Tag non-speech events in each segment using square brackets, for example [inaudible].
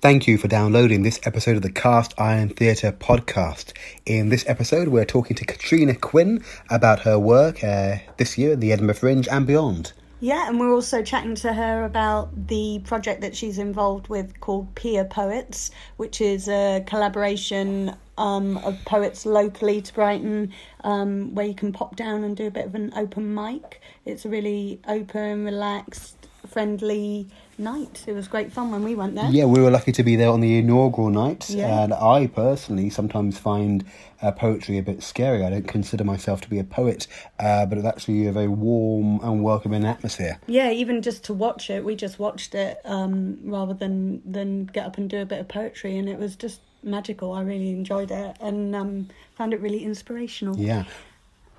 Thank you for downloading this episode of the Cast Iron Theatre podcast. In this episode, we're talking to Katrina Quinn about her work uh, this year at the Edinburgh Fringe and beyond. Yeah, and we're also chatting to her about the project that she's involved with called Pier Poets, which is a collaboration um, of poets locally to Brighton, um, where you can pop down and do a bit of an open mic. It's a really open, relaxed, friendly night. It was great fun when we went there. Yeah, we were lucky to be there on the inaugural night, Yeah. and I personally sometimes find uh, poetry a bit scary. I don't consider myself to be a poet, uh, but it's actually a very warm and welcoming atmosphere. Yeah, even just to watch it, we just watched it um, rather than than get up and do a bit of poetry, and it was just magical. I really enjoyed it and um, found it really inspirational. Yeah.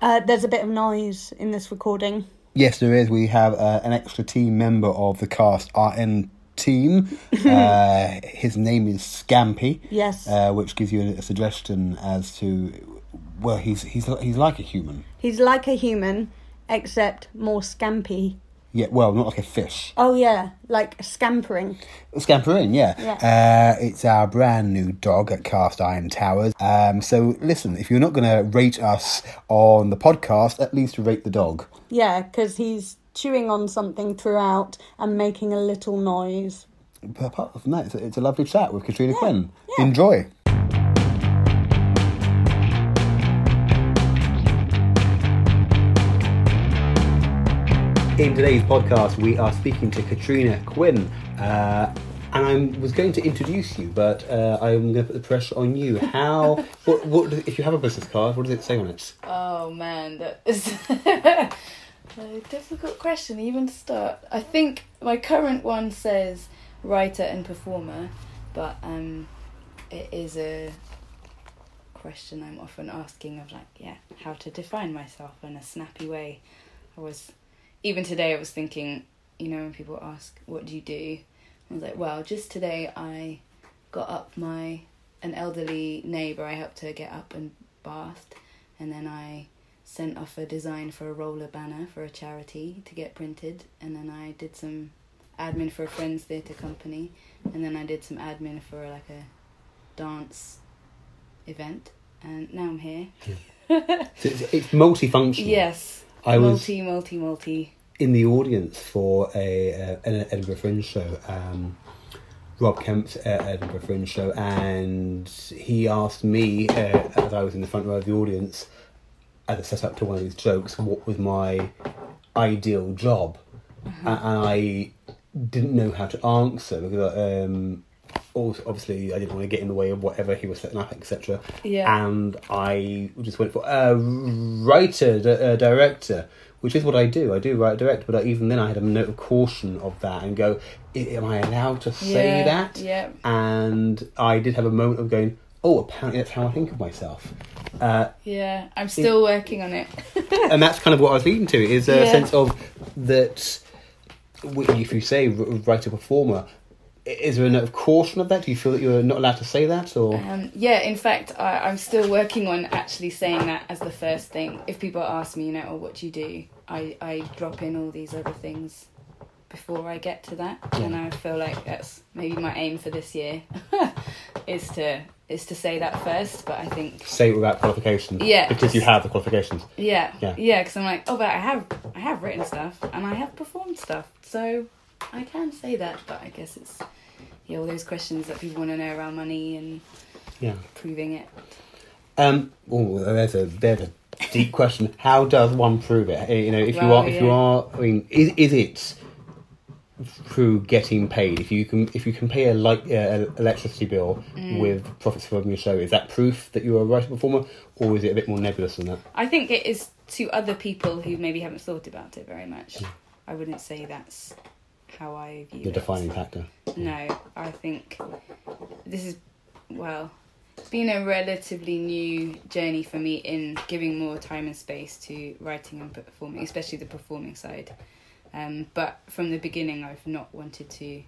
Uh, there's a bit of noise in this recording. Yes, there is. We have uh, an extra team member of the Cast Iron team. [laughs] uh, his name is Scampy. Yes. Uh, which gives you a, a suggestion as to well, he's he's he's like a human. He's like a human, except more scampy. Yeah, well, not like a fish. Oh yeah, like scampering. Scampering, yeah. Uh, it's our brand new dog at Cast Iron Towers. Um, so listen, if you're not going to rate us on the podcast, at least rate the dog. Yeah, because he's chewing on something throughout and making a little noise. But apart from that, it's a, it's a lovely chat with Katrina Quinn. yeah. Enjoy. In today's podcast, we are speaking to Katrina Quinn. Uh, and I was going to introduce you, but uh, I'm going to put the pressure on you. How, [laughs] what, what, if you have a business card, what does it say on it? Oh man, that is [laughs] a difficult question even to start. I think my current one says writer and performer, but um, it is a question I'm often asking of like, yeah, how to define myself in a snappy way. I was even today I was thinking, you know, when people ask what do you do, I was like, well, just today I got up my an elderly neighbour. I helped her get up and bathed, and then I sent off a design for a roller banner for a charity to get printed, and then I did some admin for a friend's theatre company, and then I did some admin for like a dance event, and now I'm here. [laughs] So It's, it's multifunctional. Yes, I was- multi, multi, multi. in the audience for a uh, an Edinburgh Fringe show. Um, Rob Kemp's uh, Edinburgh Fringe show, and he asked me uh, as I was in the front row of the audience, as a setup to one of his jokes, what was my ideal job, A- and I didn't know how to answer because. Um, also, obviously, I didn't want to get in the way of whatever he was setting up, etc. Yeah. And I just went for uh, writer, d- uh, director, which is what I do. I do write, direct, but even then, I had a note of caution of that and go, "Am I allowed to say Yeah, that?" yeah. And I did have a moment of going, "Oh, apparently that's how I think of myself." Uh, Yeah, I'm still working on it. [laughs] and that's kind of what I was leading to is a Yeah. sense of that. If you say writer performer, is there a note of caution of that? Do you feel that you're not allowed to say that, or Um, yeah, in fact, I, I'm still working on actually saying that as the first thing. If people ask me, you know, oh, what do you do? I, I drop in all these other things before I get to that, and I feel like that's maybe my aim for this year [laughs] is to is to say that first. But I think say it without qualification? Yeah. because you have the qualifications. yeah, Yeah. yeah, because I'm like, oh, but I have I have written stuff and I have performed stuff, so I can say that. But I guess it's yeah, all those questions that people want to know around money and Yeah. proving it. Um. Oh, there's a there's a deep question. How does one prove it? Eh, You know, if you are if you are, I mean, is is it through getting paid? If you can if you can pay a like uh, electricity bill Mm. with profits from your show, is that proof that you're a writer performer, or is it a bit more nebulous than that? I think it is to other people who maybe haven't thought about it very much. I wouldn't say that's how I view The it. defining factor. No, I think this is well, it's been a relatively new journey for me in giving more time and space to writing and performing, especially the performing side. Um, but from the beginning, I've not wanted to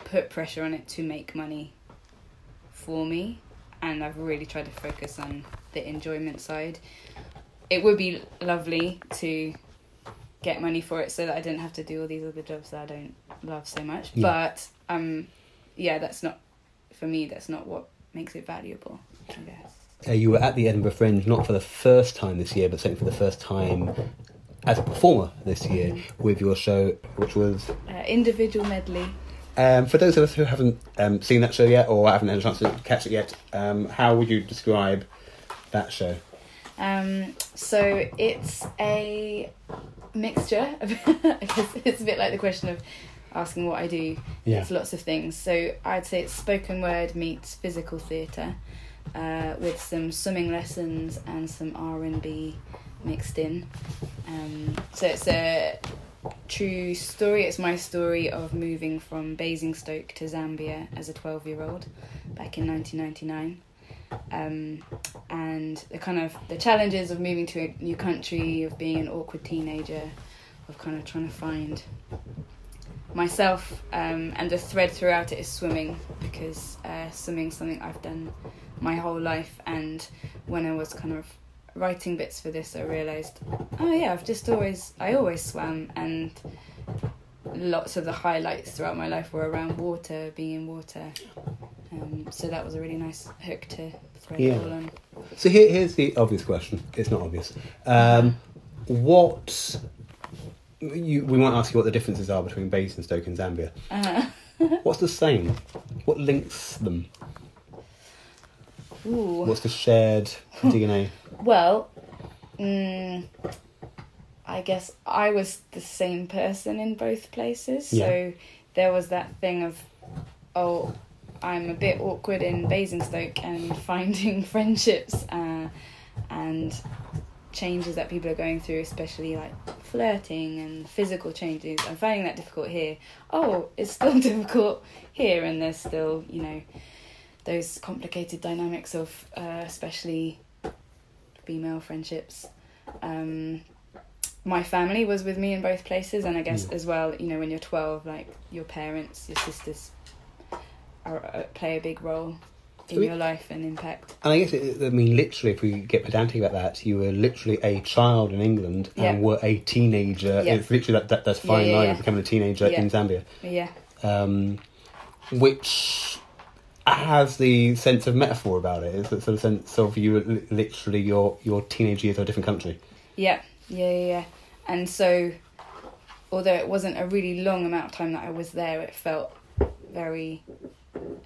put pressure on it to make money for me, and I've really tried to focus on the enjoyment side. It would be lovely to get money for it so that I didn't have to do all these other jobs that I don't love so much. Yeah. But um, yeah, that's not for me, that's not what makes it valuable. I guess. Uh, you were at the Edinburgh Fringe not for the first time this year, but certainly for the first time as a performer this year with your show, which was. Uh, individual medley. Um, for those of us who haven't um, seen that show yet or haven't had a chance to catch it yet, um, how would you describe that show? Um, so it's a mixture. Of, [laughs] I guess it's a bit like the question of asking what I do. Yeah. It's lots of things. So I'd say it's spoken word meets physical theatre, uh, with some swimming lessons and some R and B mixed in. Um, so it's a true story. It's my story of moving from Basingstoke to Zambia as a twelve-year-old back in nineteen ninety-nine um, and the kind of the challenges of moving to a new country, of being an awkward teenager, of kind of trying to find myself. Um, and the thread throughout it is swimming because uh, swimming is something I've done my whole life. And when I was kind of writing bits for this, I realised, oh yeah, I've just always I always swam and. Lots of the highlights throughout my life were around water, being in water. Um, so that was a really nice hook to thread Yeah. it all on. So here, here's the obvious question. It's not obvious. Um, what you, we might ask you what the differences are between Basingstoke and Zambia. Uh, [laughs] What's the same? What links them? ooh. What's the shared [laughs] DNA? Well, mm, I guess I was the same person in both places. Yeah. So there was that thing of, oh, I'm a bit awkward in Basingstoke and [laughs] finding friendships uh, and changes that people are going through, especially like flirting and physical changes. I'm finding that difficult here. Oh, it's still [laughs] difficult here, and there's still, you know, those complicated dynamics of, uh, especially female friendships. Um, my family was with me in both places, and I guess as well, you know, when you're 12, like your parents, your sisters are, play a big role in So we- your life and impact. And I guess, it, I mean, literally, if we get pedantic about that, you were literally a child in England and Yeah. were a teenager. Yeah. It's literally that, that that's fine Yeah, line of becoming a teenager in Zambia, Yeah, um, which has the sense of metaphor about it. It's the sort of sense of you literally your your teenage years of a different country. yeah, yeah, yeah, yeah. And so, although it wasn't a really long amount of time that I was there, it felt very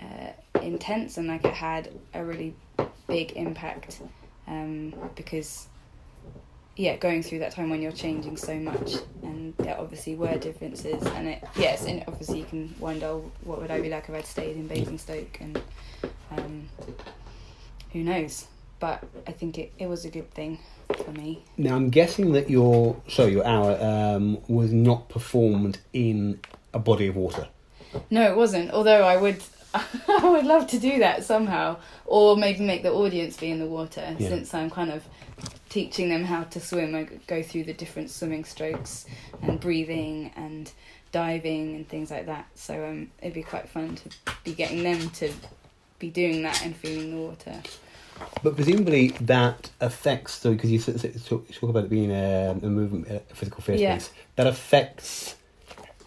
uh, intense and like it had a really big impact um, because yeah going through that time when you're changing so much and there obviously were differences and it yes and obviously you can wonder oh, what would I be like if I'd stayed in Basingstoke and um, who knows but I think it, it was a good thing for me Now, I'm guessing that your show, your hour, um, was not performed in a body of water. No, it wasn't. Although I would, [laughs] I would love to do that somehow, or maybe make the audience be in the water. Yeah. Since I'm kind of teaching them how to swim, I go through the different swimming strokes and breathing and diving and things like that. So um, it'd be quite fun to be getting them to be doing that and feeling the water. But presumably that affects, so because you talk, about it being a, a movement, a physical theatre Yeah. that affects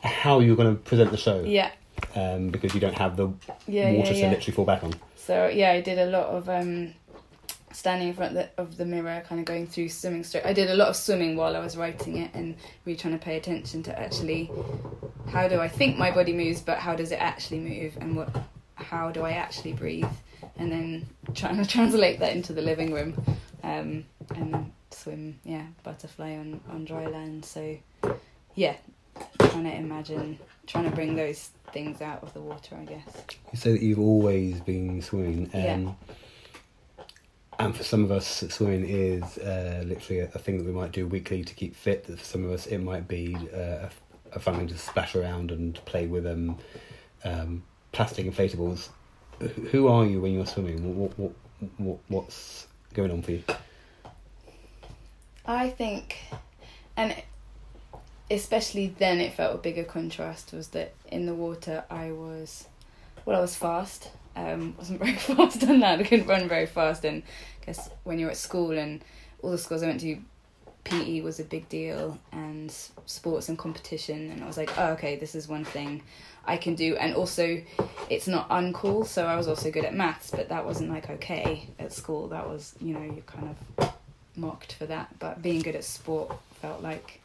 how you're going to present the show. Yeah, Um, because you don't have the yeah, water yeah, yeah. to literally fall back on. So yeah, I did a lot of um, standing in front of the, of the mirror, kind of going through swimming stroke. I did a lot of swimming while I was writing it, and really trying to pay attention to actually how do I think my body moves, but how does it actually move, and what how do I actually breathe, and then trying to [laughs] translate that into the living room, um, and swim yeah butterfly on on dry land. So yeah, trying to imagine, trying to bring those things out of the water, I guess. You say that you've always been swimming. Um, Yeah. And for some of us, swimming is uh, literally a, a thing that we might do weekly to keep fit. For some of us, it might be uh, a, a fun thing to splash around and play with um, um, plastic inflatables. Who are you when you're swimming? What, what, what, what's going on for you? I think, and especially then, it felt a bigger contrast was that in the water I was, well, I was fast. Um, [laughs] wasn't very fast on land. I couldn't run very fast, and I guess when you're at school and all the schools I went to PE was a big deal and sports and competition, and I was like, oh, okay, this is one thing I can do. And also, it's not uncool, so I was also good at maths, but that wasn't like okay at school. That was, you know, you kind of mocked for that. But being good at sport felt like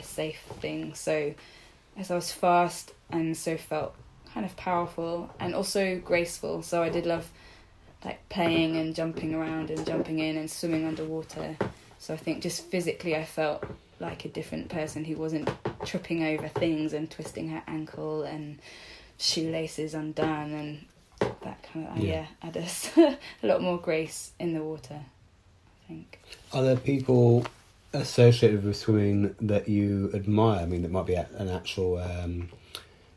a safe thing. So, as I was fast and so felt kind of powerful and also graceful. So I did love like playing and jumping around and jumping in and swimming underwater. So I think just physically, I felt like a different person who wasn't tripping over things and twisting her ankle and shoelaces undone and that kind of yeah, Yeah. yeah had a, a lot more grace in the water. I think. Are there people associated with swimming that you admire? I mean, that might be an actual um,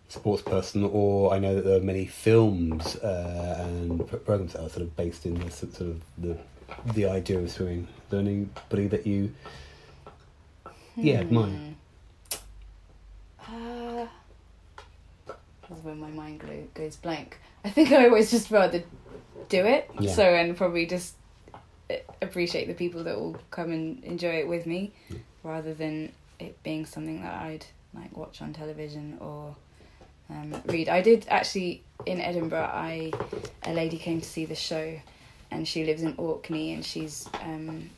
sports person, or I know that there are many films uh, and pr- programs that are sort of based in the sort of the the idea of swimming. Is there anybody that you yeah admire? Hmm. Uh, that's when my mind goes blank. I think I always just rather do it. Yeah. So and probably just uh, appreciate the people that will come and enjoy it with me, rather than it being something that I'd like watch on television or um, read. I did actually in Edinburgh. I a lady came to see the show, and she lives in Orkney, and she's um,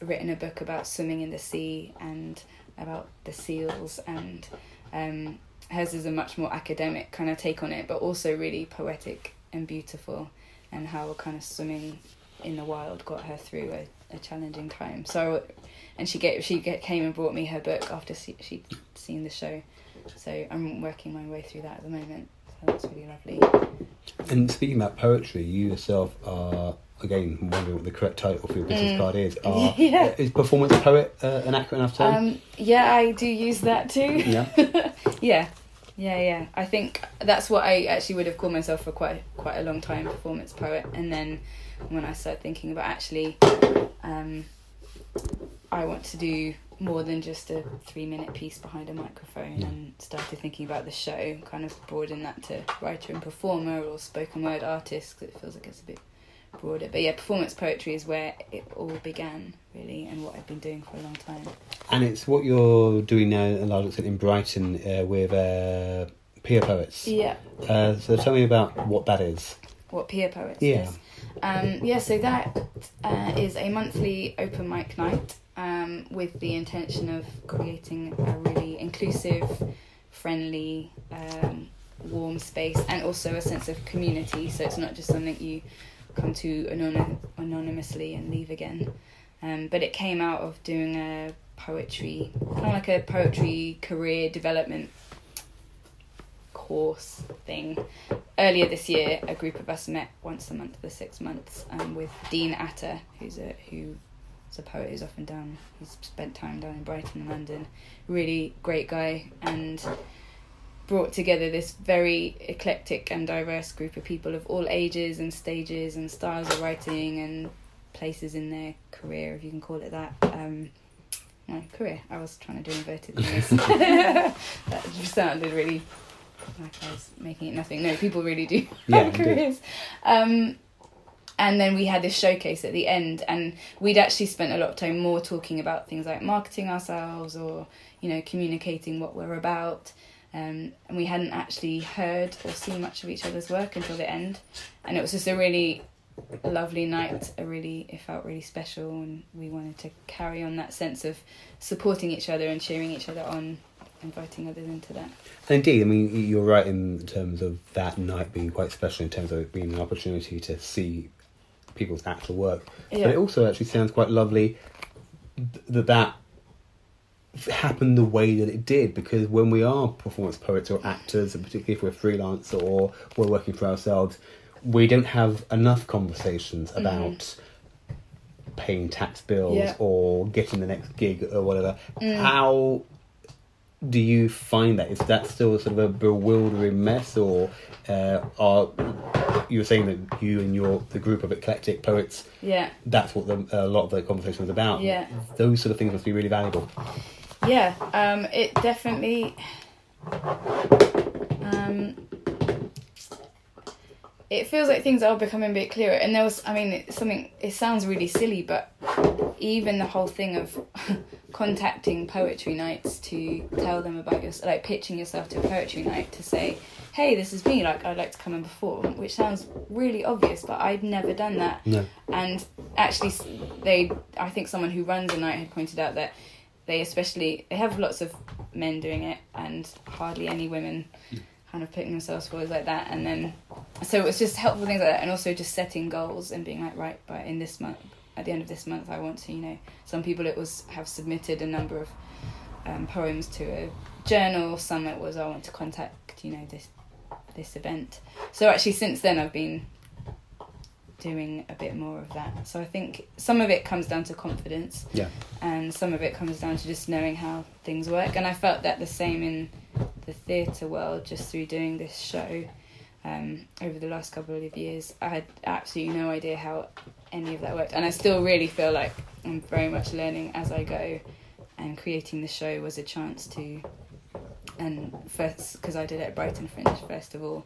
written a book about swimming in the sea and about the seals and um, hers is a much more academic kind of take on it but also really poetic and beautiful and how kind of swimming in the wild got her through a, a challenging time so and she get she get, came and brought me her book after she, she'd seen the show so i'm working my way through that at the moment so that's really lovely And speaking about poetry, you yourself are again wondering what the correct title for your business Mm. card is. [laughs] Are, Yeah. Is performance poet uh, an accurate enough term? um, yeah i do use that too yeah. [laughs] Yeah, yeah, yeah. I think that's what I actually would have called myself for quite quite a long time, performance poet. And then when I started thinking about actually, um, I want to do more than just a three minute piece behind a microphone, Yeah. and started thinking about the show, kind of broaden that to writer and performer or spoken word artist because it feels like it's a bit broader. But yeah, performance poetry is where it all began, really, and what I've been doing for a long time. And it's what you're doing now a large extent in Brighton uh, with uh, Pier Poets. Yeah. Uh, so tell me about what that is. What Pier Poets Yeah. is. Um, yeah, so that uh, is a monthly open mic night um, with the intention of creating a really inclusive, friendly, um, warm space and also a sense of community. So it's not just something you come to anonym- anonymously and leave again. Um, but it came out of doing a poetry, kind of like a poetry career development course thing earlier this year, a group of us met once a month for six months um, with Dean Atta, who's a who's a poet who's often down. He's spent time down in Brighton and London. Really great guy, and brought together this very eclectic and diverse group of people of all ages and stages and styles of writing and places in their career, if you can call it that. Um, no, career. I was trying to do inverted commas. [laughs] that just sounded really making it nothing. No, people really do [laughs] Yeah, have careers. Um, and then we had this showcase at the end, and we'd actually spent a lot of time more talking about things like marketing ourselves or you know communicating what we're about. Um, and we hadn't actually heard or seen much of each other's work until the end, and it was just a really lovely night. A really, it felt really special, and we wanted to carry on that sense of supporting each other and cheering each other on, inviting others into that. Indeed, I mean, you're right in terms of that night being quite special in terms of it being an opportunity to see people's actual work. Yeah. But it also actually sounds quite lovely that that happened the way that it did because when we are performance poets or actors, and particularly if we're freelance or we're working for ourselves, we don't have enough conversations mm-hmm. about paying tax bills Yeah. or getting the next gig or whatever. Mm. How do you find that? Is that still sort of a bewildering mess, or uh, are you were saying that you and your the group of eclectic poets? Yeah. That's what the, a lot of the conversation was about. Yeah. those sort of things must be really valuable. Yeah, um, it definitely. Um, it feels like things are becoming a bit clearer. And there was, I mean, it's something. It sounds really silly, but even the whole thing of [laughs] contacting poetry nights to tell them about your, like pitching yourself to a poetry night to say, "Hey, this is me. Like, I'd like to come and perform," which sounds really obvious, but I'd never done that. No. And actually, they, I think someone who runs a night had pointed out that they especially they have lots of men doing it and hardly any women hmm. Kind of putting themselves forward like that. And then so it was just helpful things like that and also just setting goals and being like right but in this month at the end of this month i want to you know some people it was have submitted a number of um, poems to a journal some it was i want to contact you know this this event. So actually since then i've been doing a bit more of that. So i think some of it comes down to confidence. Yeah. and some of it comes down to just knowing how things work. And i felt that the same in the theatre world just through doing this show um, over the last couple of years. I had absolutely no idea how any of that worked. And i still really feel like i'm very much learning as i go. And creating the show was a chance to and first because i did it at brighton fringe festival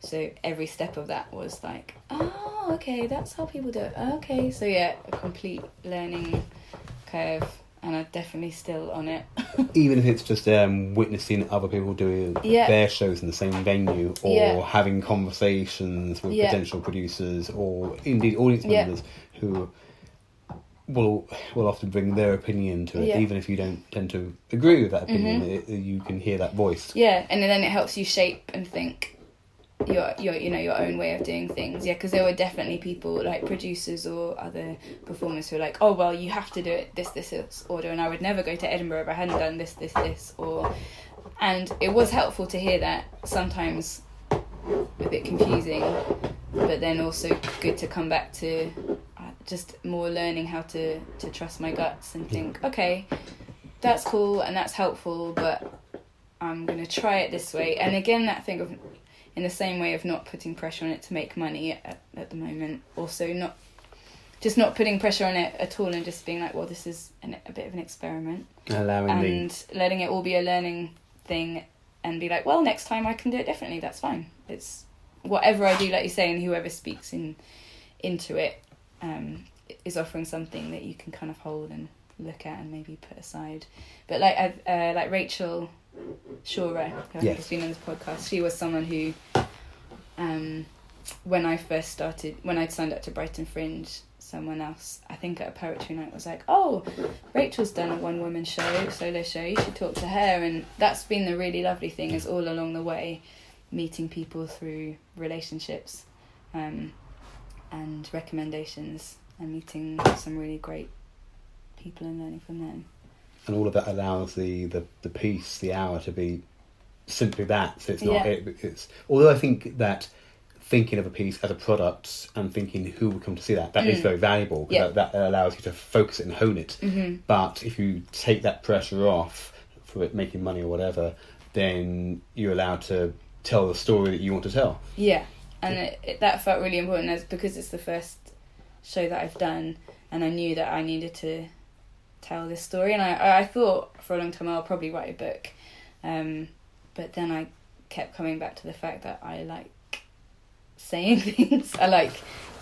so every step of that was like oh okay that's how people do it okay so yeah a complete learning curve and i'm definitely still on it [laughs] Even if it's just um, witnessing other people doing Yeah. their shows in the same venue, or Yeah. having conversations with Yeah. potential producers, or indeed audience members who will will often bring their opinion to it, Yeah. even if you don't tend to agree with that opinion. Mhm. It, you can hear that voice. yeah and then it helps you shape and think your your you know your own way of doing things. Yeah because there were definitely people like producers or other performers who were like oh well you have to do it this this this order and i would never go to edinburgh if i hadn't done this this this or and it was helpful to hear that sometimes a bit confusing but then also good to come back to uh, just more learning how to to trust my guts and think okay that's cool and that's helpful but i'm to try it this way. And again that thing of in the same way of not putting pressure on it to make money at, at the moment. Also not just not putting pressure on it at all and just being like well this is an, a bit of an experiment. Allowing the and letting it all be a learning thing and be like well next time i can do it differently that's fine. It's whatever i do like you say and whoever speaks in into it um, is offering something that you can kind of hold and look at and maybe put aside. But like uh, like rachel shura who Yes. has been on this podcast she was someone who um, when i first started when i'd signed up to brighton fringe someone else i think at a poetry night was like oh Rachel's done a one woman show, solo show. You should talk to her, and that's been the really lovely thing. Is all along the way, meeting people through relationships, um, and recommendations, and meeting some really great people and learning from them. And all of that allows the, the, the piece, the hour, to be simply that. So it's not. Yeah. It, it's although I think that thinking of a piece as a product and thinking who will come to see that that is Mm. very valuable. Yeah. That, that allows you to focus it and hone it. Mm-hmm. But if you take that pressure off for it making money or whatever, then you're allowed to tell the story that you want to tell. Yeah, and it, it, that felt really important as because it's the first show that I've done, and I knew that I needed to tell this story, and I I thought for a long time I'll probably write a book, um, but then I kept coming back to the fact that I like saying [laughs] things. I like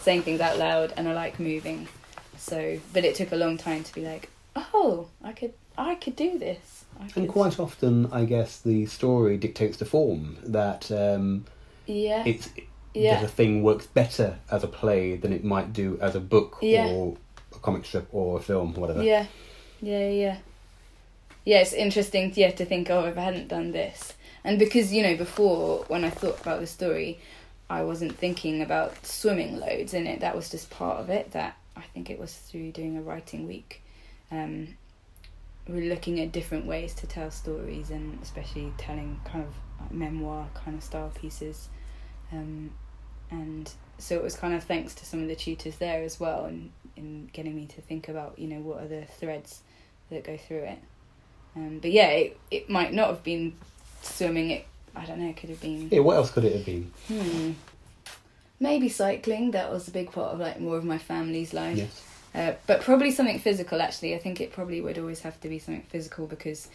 saying things out loud, and I like moving. So, but it took a long time to be like, oh, I could I could do this. I And could- quite often, I guess the story dictates the form that um, yeah, it's yeah. that a thing works better as a play than it might do as a book Yeah. or a comic strip or a film, whatever. Yeah, yeah, yeah. Yeah, it's interesting, yeah, to think, oh, if I hadn't done this, and because you know, before when I thought about the story, I wasn't thinking about swimming loads in it. That was just part of it. That I think it was through doing a writing week. Um, we're looking at different ways to tell stories, and especially telling kind of memoir kind of style pieces. Um, and so it was kind of thanks to some of the tutors there as well, and in getting me to think about you know what are the threads that go through it. Um, but yeah, it it might not have been swimming. It I don't know. It could have been Yeah, what else could it have been? hmm, maybe cycling. That was a big part of like more of my family's life. Yes. Uh, but probably something physical. Actually, I think it probably would always have to be something physical because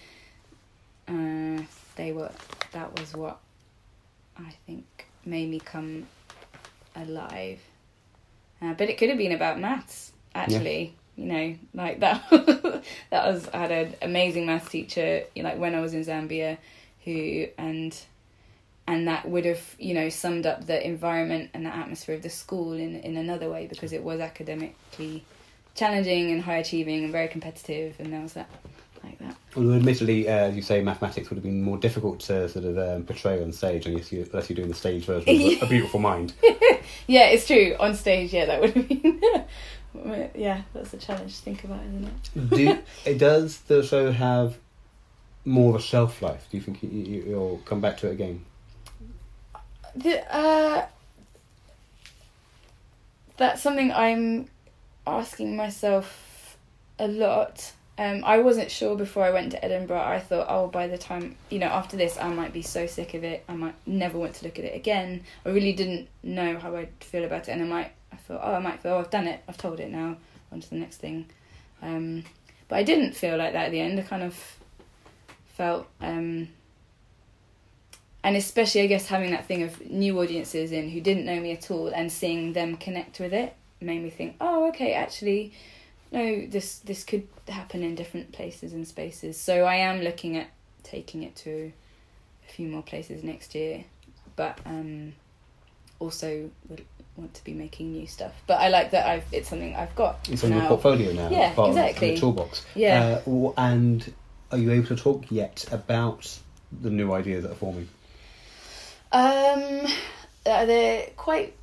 uh, they were. That was what I think made me come alive. Uh, but it could have been about maths, actually. You know, like that. [laughs] that was I had an amazing maths teacher. You know, like when I was in Zambia, who and and that would have you know summed up the environment and the atmosphere of the school in in another way because it was academically challenging and high achieving and very competitive, and there was that like that. Although, admittedly, uh, you say mathematics would have been more difficult to sort of um, portray on stage, unless, you, unless you're doing the stage version of [laughs] A Beautiful Mind. [laughs] Yeah, it's true. On stage, yeah, that would have been. Yeah, that's a challenge to think about, isn't it? [laughs] Do, it does the show have more of a shelf life? Do you think you, you'll come back to it again? The, uh, that's something I'm asking myself a lot. Um, I wasn't sure before I went to Edinburgh. I thought, oh, by the time you know, after this, I might be so sick of it. I might never want to look at it again. I really didn't know how I'd feel about it, and I might. I thought, oh, I might feel, oh, I've done it. I've told it now. On to the next thing. Um, but I didn't feel like that at the end. I kind of felt, um, and especially, I guess, having that thing of new audiences in who didn't know me at all and seeing them connect with it made me think, oh, okay, actually no, this this could happen in different places and spaces. So I am looking at taking it to a few more places next year, but um, also want to be making new stuff. But I like that I've it's something I've got. It's on now. your portfolio now. Yeah, part of exactly. The toolbox. Yeah. Uh, and are you able to talk yet about the new ideas that are forming? Um, uh, they're quite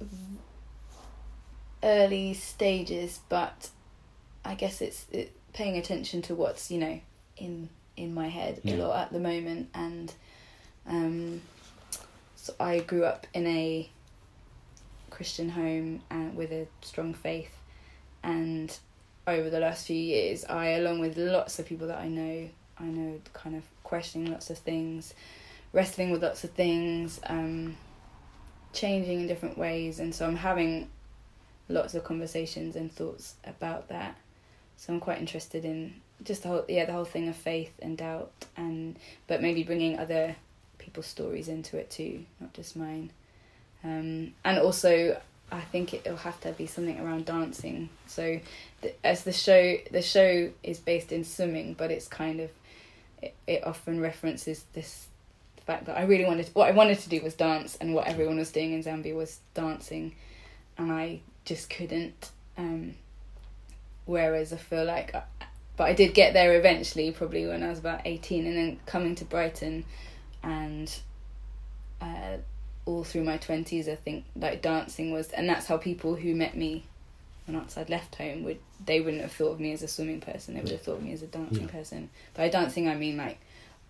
early stages, but I guess it's it, paying attention to what's you know in in my head Yeah. a lot at the moment, and um, so I grew up in a Christian home and with a strong faith, and over the last few years, I, along with lots of people that I know, I know kind of questioning lots of things, wrestling with lots of things, um, changing in different ways, and so I'm having lots of conversations and thoughts about that. So I'm quite interested in just the whole yeah the whole thing of faith and doubt and but maybe bringing other people's stories into it too, not just mine. Um, and also I think it'll have to be something around dancing. So the, as the show the show is based in swimming, but it's kind of it, it often references this fact that I really wanted what I wanted to do was dance and what everyone was doing in Zambia was dancing and I just couldn't um, whereas I feel like I, but I did get there eventually probably when I was about 18 and then coming to Brighton and uh, all through my 20s I think like dancing was and that's how people who met me when outside left home would they wouldn't have thought of me as a swimming person they would have thought of me as a dancing Yeah. person by dancing I mean like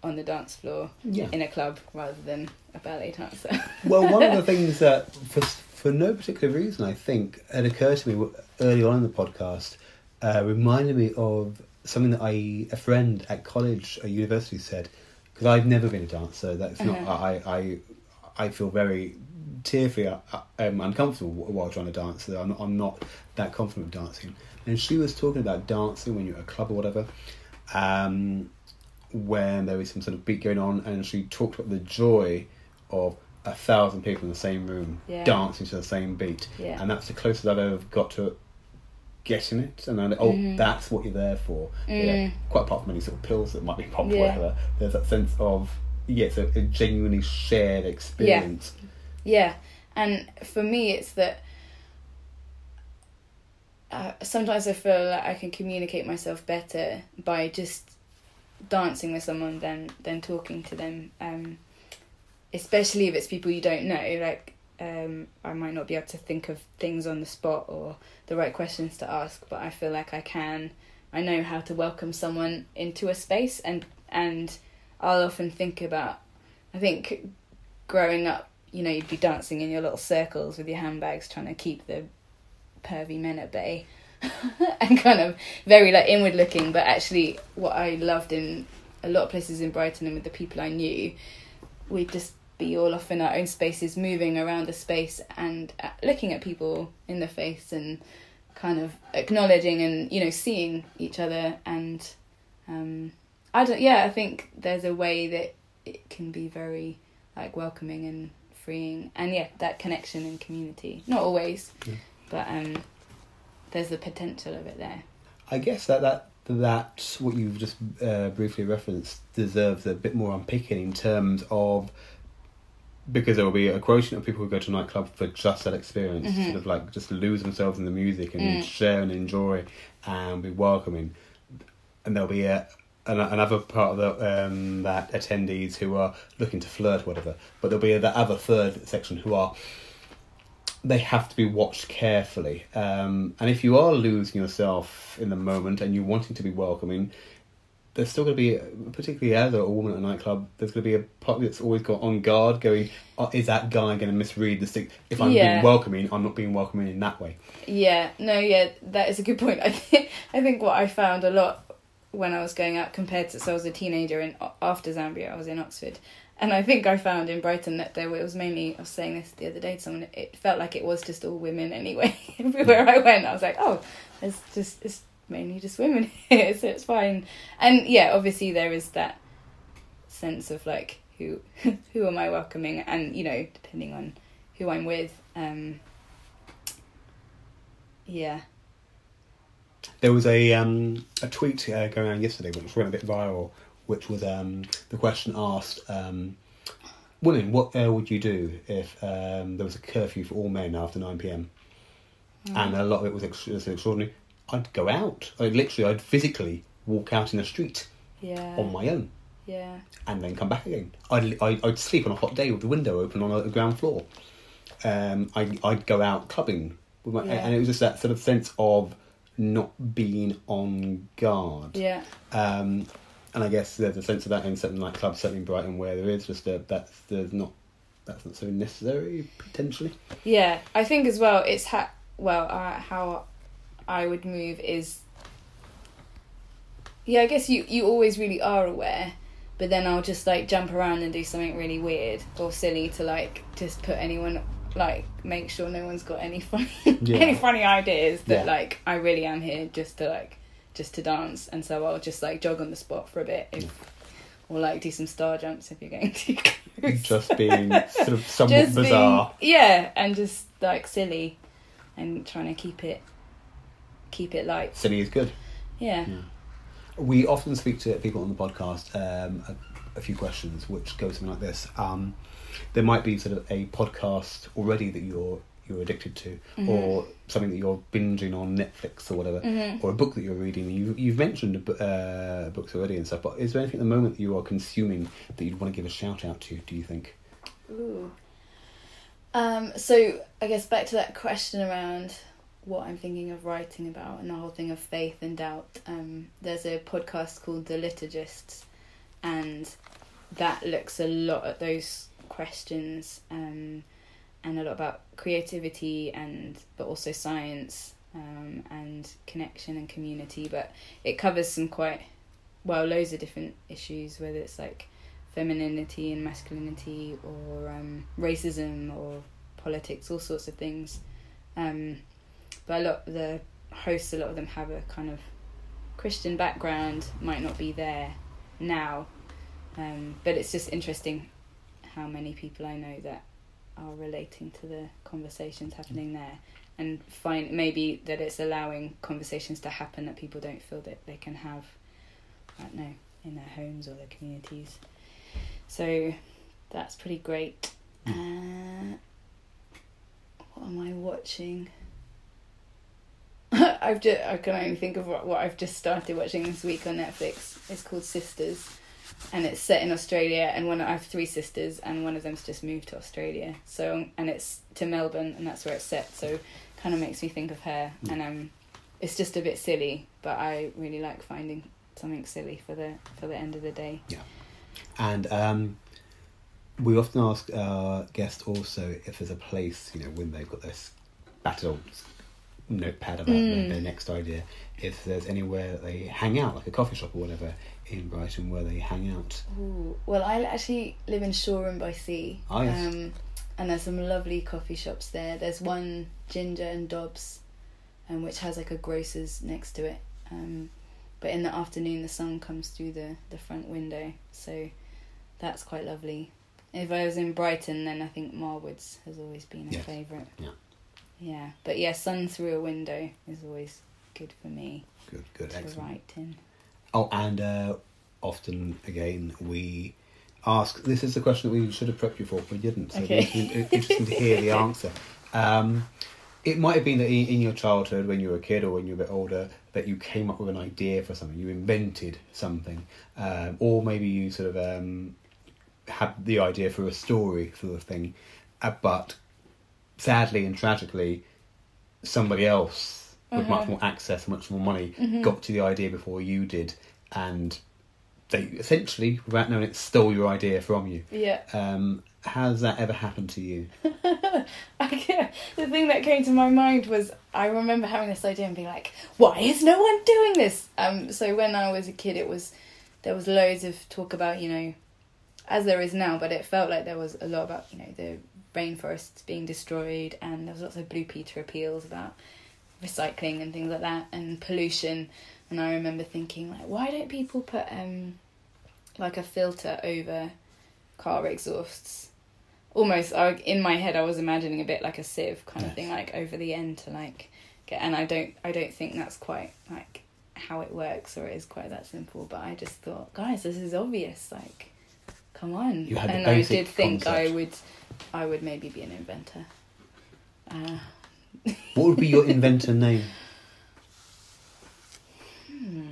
on the dance floor Yeah. in a club rather than a ballet dancer [laughs] Well, one of the [laughs] things that, for, for no particular reason, I think, it occurred to me early on in the podcast, uh, reminded me of something that I, a friend at college, at university said, because I've never been a dancer. That's not, Uh-huh. I, I, I feel very tearfully uh, um, uncomfortable while trying to dance. So I'm not, I'm not that confident with dancing. And she was talking about dancing when you're at a club or whatever. Um, when there was some sort of beat going on, and she talked about the joy of a thousand people in the same room Yeah. dancing to the same beat, Yeah. and that's the closest I've ever got to getting it. And then, oh, Mhm. that's what you're there for. Yeah, Mm. quite apart from any sort of pills that might be popped or Yeah. whatever. There's that sense of yeah, it's a, a genuinely shared experience. Yeah, yeah, and for me, it's that uh, sometimes I feel like I can communicate myself better by just dancing with someone than than talking to them. Um, especially if it's people you don't know. Like um, I might not be able to think of things on the spot or the right questions to ask, but I feel like I can. I know how to welcome someone into a space, and and I'll often think about. I think growing up, you know, you'd be dancing in your little circles with your handbags, trying to keep the pervy men at bay, [laughs] and kind of very like inward looking. But actually, what I loved in a lot of places in Brighton and with the people I knew, we'd just be all off in our own spaces, moving around the space and uh, looking at people in the face and kind of acknowledging and you know seeing each other and um, I don't. Yeah, I think there's a way that it can be very like welcoming and freeing and yeah that connection and community not always Yeah. but um there's the potential of it there I guess that that that what you've just uh, briefly referenced deserves a bit more unpicking in terms of because there will be a quotient of people who go to a nightclub for just that experience, Mhm. sort of like just lose themselves in the music and Mm. share and enjoy and be welcoming, and there'll be a. an- Another part of the, um, that attendees who are looking to flirt, or whatever, but there'll be the other third section who are they have to be watched carefully. Um, and if you are losing yourself in the moment and you're wanting to be welcoming, there's still going to be, particularly as a woman at a nightclub, there's going to be a part that's always got on guard, going, oh, "Is that guy going to misread the stick? If I'm Yeah. being welcoming, I'm not being welcoming in that way." Yeah, no, yeah, that is a good point. [laughs] I think I think what I found a lot when I was going out compared to so I was a teenager and after Zambia I was in Oxford, and I think I found in Brighton that there it was mainly I was saying this the other day to someone. It felt like it was just all women anyway. [laughs] Everywhere I went, I was like, oh, it's just it's mainly just women [laughs] here, so it's fine. And yeah, obviously there is that sense of like who [laughs] who am I welcoming, and you know depending on who I'm with. Um, yeah. There was a um, a tweet uh, going around yesterday, which went a bit viral, which was um, the question asked, um, "Women, what uh, would you do if um, there was a curfew for all men after nine pm?" And a lot of it was, ex- was extraordinary. I'd go out. I literally, I'd physically walk out in the street Yeah. on my own, Yeah. and then come back again. I'd I'd, I'd sleep on a hot day with the window open on a ground floor. Um, I I'd go out clubbing, with my, Yeah. and it was just that sort of sense of not being on guard. Yeah. Um, and I guess there's a sense of that in certain nightclubs, certainly in Brighton, where there is just a that's there's not that's not so necessary potentially. Yeah. I think as well, it's ha- well, uh, how I would move is. Yeah, I guess you you always really are aware, but then I'll just like jump around and do something really weird or silly to like just put anyone like make sure no one's got any funny [laughs] Yeah. any funny ideas that Yeah. like I really am here just to like just to dance and so I'll just like jog on the spot for a bit if, or like do some star jumps if you're going [laughs] too close. Just being sort of [laughs] somewhat Just being- bizarre. yeah, and just like silly, and trying to keep it, keep it light. Silly is good. Yeah. We often speak to people on the podcast um, a, a few questions, which go something like this: um, There might be sort of a podcast already that you're you're addicted to, Mm-hmm. or something that you're binging on Netflix or whatever, Mhm. or a book that you're reading. You you've mentioned uh, books already and stuff, but is there anything at the moment that you are consuming that you'd want to give a shout out to? Do you think? Ooh. Um. So I guess back to that question around what I'm thinking of writing about and the whole thing of faith and doubt. Um. There's a podcast called The Liturgists, and that looks a lot at those questions. Um. And a lot about creativity and but also science um, and connection and community. But it covers some quite well loads of different issues, whether it's like femininity and masculinity or um, racism or politics, all sorts of things. Um, but a lot of the hosts, a lot of them have a kind of Christian background, might not be there now. Um, but it's just interesting how many people I know that are relating to the conversations happening there. And find maybe that it's allowing conversations to happen that people don't feel that they can have I don't know in their homes or their communities. So that's pretty great. Uh, what am I watching? [laughs] I've just I can only think of what, what I've just started watching this week on Netflix. It's called Sisters and it's set in Australia and one I have three sisters and one of them's just moved to Australia. So and it's to Melbourne and that's where it's set. So kind of makes me think of her and um it's just a bit silly but I really like finding something silly for the for the end of the day. Yeah, And um, we often ask our guests also if there's a place, you know, when they've got this battle notepad about their, Mm. their next idea, if there's anywhere that they hang out, like a coffee shop or whatever in Brighton where they hang out. Ooh. Well, I actually live in Shoreham by Sea. Oh, yes. Um, and there's some lovely coffee shops there. There's one Ginger and Dobbs, um, which has like a grocer's next to it. Um, but in the afternoon, the sun comes through the, the front window, so that's quite lovely. if I was in Brighton, then I think Marwoods has always been a Yes. favourite. Yeah. Yeah, but yeah, sun through a window is always good for me Good, good, to excellent. write in. Oh, and uh, often again we ask. This is the question that we should have prepped you for, but we didn't. So Okay. it's interesting to hear the [laughs] answer. Um, it might have been that in in your childhood, when you were a kid or when you were a bit older, that you came up with an idea for something. You invented something, um, or maybe you sort of um, had the idea for a story for the thing, uh, but sadly and tragically, somebody else with much Uh-huh. more access, much more money, Mhm. got to the idea before you did, and they essentially, without knowing it, stole your idea from you. Yeah. Um, has that ever happened to you? [laughs] I, the thing that came to my mind was I remember having this idea and being like, why is no one doing this? Um, so when I was a kid, it was there was loads of talk about you know, as there is now, but it felt like there was a lot about you know the rainforests being destroyed, and there was lots of Blue Peter appeals about recycling and things like that, and pollution. And I remember thinking like, why don't people put um, like a filter over car exhausts? almost I, in my head I was imagining a bit like a sieve kind of thing like over the end to like get and I don't I don't think that's quite like how it works or it is quite that simple but I just thought guys this is obvious like come on You had and I did think I would I would maybe be an inventor uh, What would be your inventor name? hmm.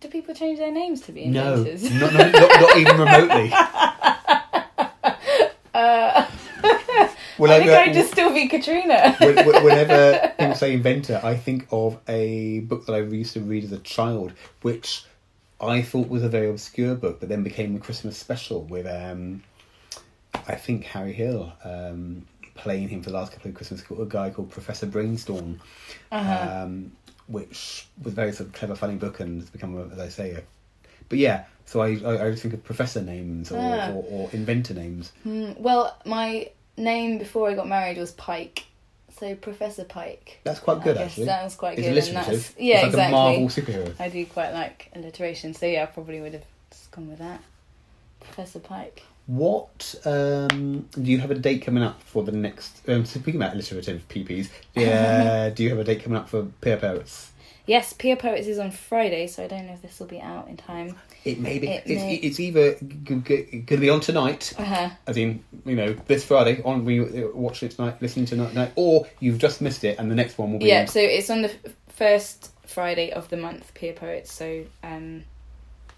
do people change their names to be inventors not, not, not, not even remotely. [laughs] uh, [laughs] Well, I think I'd just still be Katrina [laughs] when- when- whenever people say inventor, I think of a book that I used to read as a child, which I thought was a very obscure book, but then became a Christmas special with, um, I think, Harry Hill um, playing him for the last couple of Christmas, a guy called Professor Branestawm, uh-huh. um, which was a very sort of clever, funny book, and it's become, as I say, a, but yeah. So I, I, I think of professor names or, Ah. or, or inventor names. Hmm, well, my name before I got married was Pike, so Professor Pike. That's quite good, actually. sounds quite It's good. and alliterative. that's yeah, it's like exactly. a Marvel superhero. I do quite like alliteration, so yeah, I probably would have just gone with that. Professor Pike. What um, do you have a date coming up for the next? Um, speaking about alliterative PPs, [laughs] yeah, do you have a date coming up for Pier Poets? Yes, Pier Poets is on Friday, so I don't know if this will be out in time. It may be. It it's, may- it's either going to be on tonight, Uh huh. as in you know this Friday on we uh, watch it tonight, listen to it tonight, or you've just missed it, and the next one will be. Yeah, on- so it's on the f- first Friday of the month, Pier Poets, so um,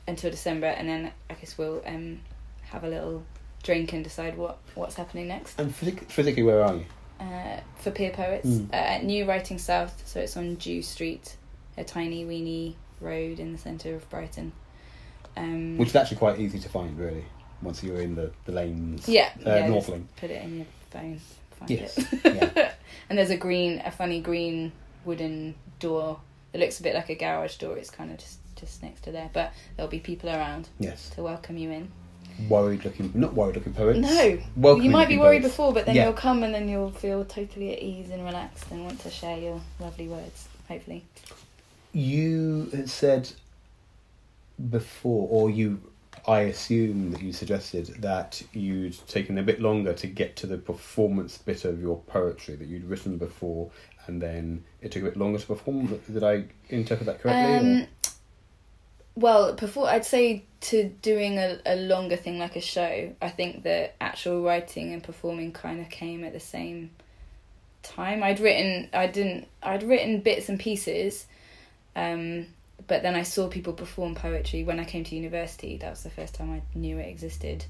until December, and then I guess we'll um, have a little drink and decide what, what's happening next. And physic- physically, where are you? uh, for Pier Poets Mm. uh, at New Writing South. So it's on Jew Street, a tiny weeny road in the centre of Brighton. Um, Which is actually quite easy to find, really, once you're in the, the lanes. yeah, uh, yeah, North Laine. Put it in your phone. Find Yes. it. yeah. [laughs] and there's a green, a funny green wooden door that looks a bit like a garage door. It's kind of just just next to there, but there'll be people around Yes. to welcome you in. Worried looking, not worried looking poets. No, Welcoming you might be worried poets. before, but then Yeah. you'll come and then you'll feel totally at ease and relaxed and want to share your lovely words. Hopefully. You had said before, or you, I assume that you suggested that you'd taken a bit longer to get to the performance bit of your poetry that you'd written before, and then it took a bit longer to perform. Did I interpret that correctly? Um, well, before I'd say to doing a, a longer thing like a show, I think the actual writing and performing kind of came at the same time. I'd written, I didn't, I'd written bits and pieces, um, but then I saw people perform poetry when I came to university. That was the first time I knew it existed,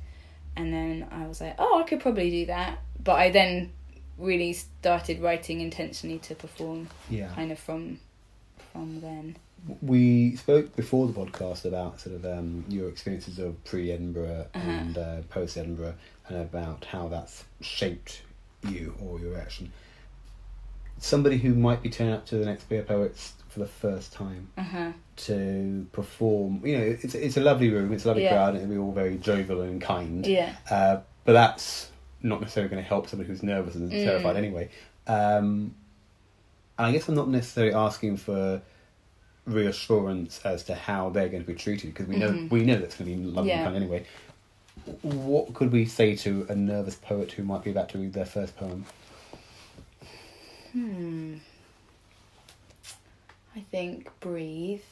and then I was like, oh, I could probably do that. But I then really started writing intentionally to perform, yeah. kind of from from then. We spoke before the podcast about sort of um, your experiences of pre Edinburgh Uh-huh. and uh, post Edinburgh, and about how that's shaped you or your action. Somebody who might be turning up to the next Pier Poets for the first time Uh huh. to perform, you know, it's it's a lovely room, it's a lovely Yeah. crowd, and we're all very jovial and kind. Yeah. Uh, but that's not necessarily going to help somebody who's nervous and Mm. terrified anyway. Um, and I guess I'm not necessarily asking for reassurance as to how they're going to be treated because we know Mhm. we know that's going to be lovely Yeah. kind anyway. what could we say to a nervous poet who might be about to read their first poem? Hmm. I think breathe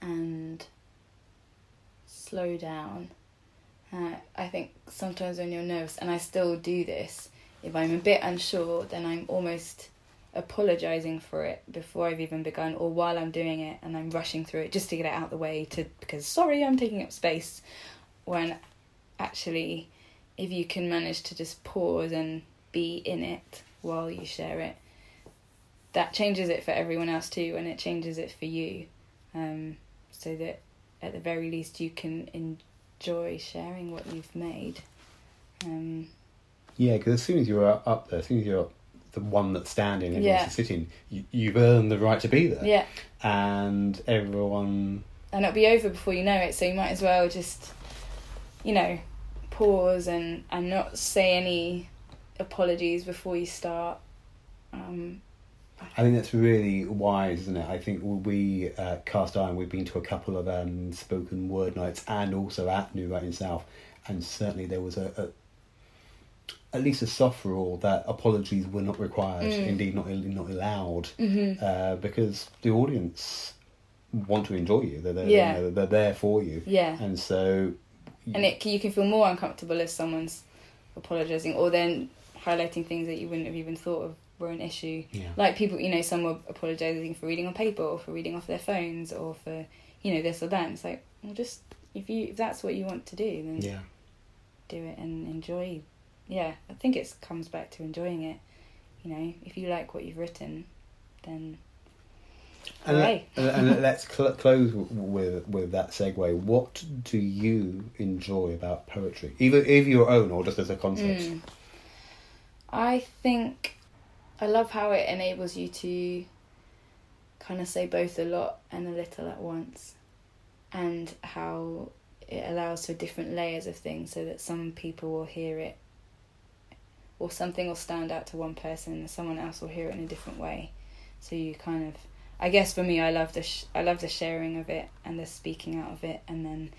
and slow down. Uh, I think sometimes when you're nervous, and I still do this, if I'm a bit unsure, then I'm almost apologizing for it before I've even begun, or while I'm doing it and I'm rushing through it just to get it out of the way. To because sorry, I'm taking up space. When actually, if you can manage to just pause and be in it while you share it, that changes it for everyone else too, and it changes it for you. Um, so that at the very least you can enjoy sharing what you've made. Um, Yeah, because as soon as you're up there, as soon as you're the one that's standing, everyone Yeah. sitting, you, you've earned the right to be there. yeah, And everyone, and it'll be over before you know it. So you might as well just, you know, pause and and not say any apologies before you start. Um, I think that's really wise, isn't it? I think we, uh, Cast Iron, we've been to a couple of um, spoken word nights and also at New Writing South, and certainly there was a, a at least a soft rule that apologies were not required, Mm. indeed not not allowed, mhm. uh, because the audience want to enjoy you. They're there, Yeah. you know, they're there for you, Yeah. and so and it you can feel more uncomfortable if someone's apologizing or then highlighting things that you wouldn't have even thought of were an issue yeah. like people you know some were apologizing for reading on paper or for reading off their phones or for you know this or that and it's like well just if you if that's what you want to do then yeah. do it and enjoy yeah i think it comes back to enjoying it you know if you like what you've written then And, let, and, let's cl- close with with that segue. What do you enjoy about poetry, either either your own or just as a concept? Mm. I think I love how it enables you to kind of say both a lot and a little at once, and how it allows for different layers of things so that some people will hear it or something will stand out to one person and someone else will hear it in a different way. So you kind of I guess for me I love the sh- I love the sharing of it and the speaking out of it and then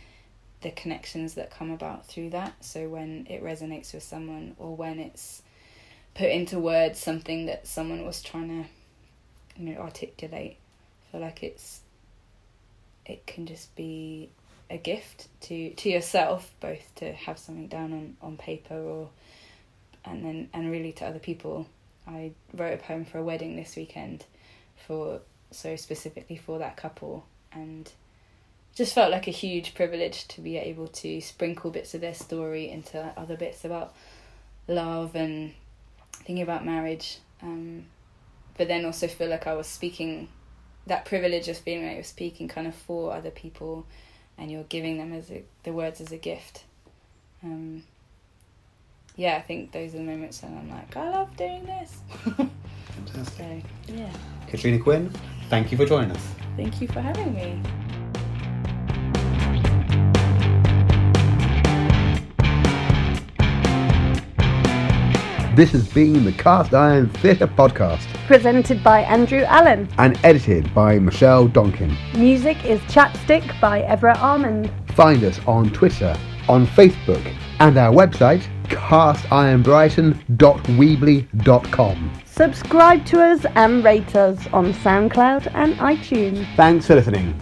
the connections that come about through that. So when it resonates with someone or when it's put into words something that someone was trying to you know articulate, I feel like it's it can just be a gift to to yourself both to have something down on, on paper or and then and really to other people. I wrote a poem for a wedding this weekend for so specifically for that couple and just felt like a huge privilege to be able to sprinkle bits of their story into other bits about love and thinking about marriage um, but then also feel like I was speaking that privilege of feeling like you're speaking kind of for other people and you're giving them as a, the words as a gift um, yeah I think those are the moments when I'm like I love doing this [laughs] Fantastic. so yeah Katrina Quinn, thank you for joining us. thank you for having me This has been the Cast Iron Theatre Podcast Presented by Andrew Allen. and edited by Michelle Donkin. Music is Chapstick by Everett Armand. Find us on Twitter, on Facebook, and our website, castironbrighton.weebly.com. Subscribe to us and rate us on SoundCloud and iTunes. Thanks for listening.